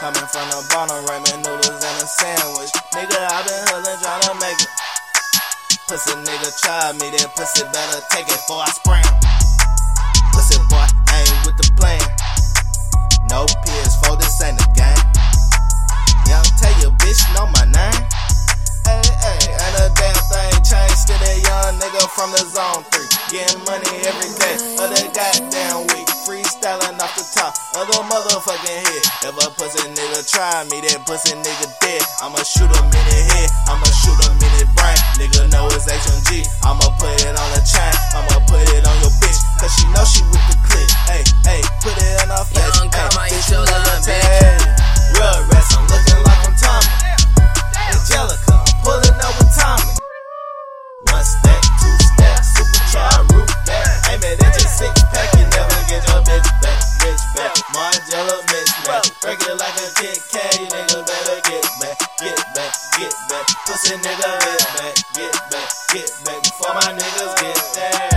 Coming from the bottom, ramen noodles and a sandwich. Nigga, I been hustling, trying to make it. Pussy nigga try me, that pussy better take it before I spray him. Pussy boy, I ain't with the plan. No PS4, this ain't a game. Young tell your bitch know my name. Hey, hey, ain't a damn thing changed to that young nigga from the zone 3. Getting money every day. The top motherfucking head. If a pussy nigga try me, that pussy nigga dead. I'ma shoot him in the head. I'ma shoot him in his brain. Nigga know it's HMG. I'ma Break it like a Kat, you niggas better get back, get back, get back. Pussy nigga, get back, get back, get back. Before my niggas get that.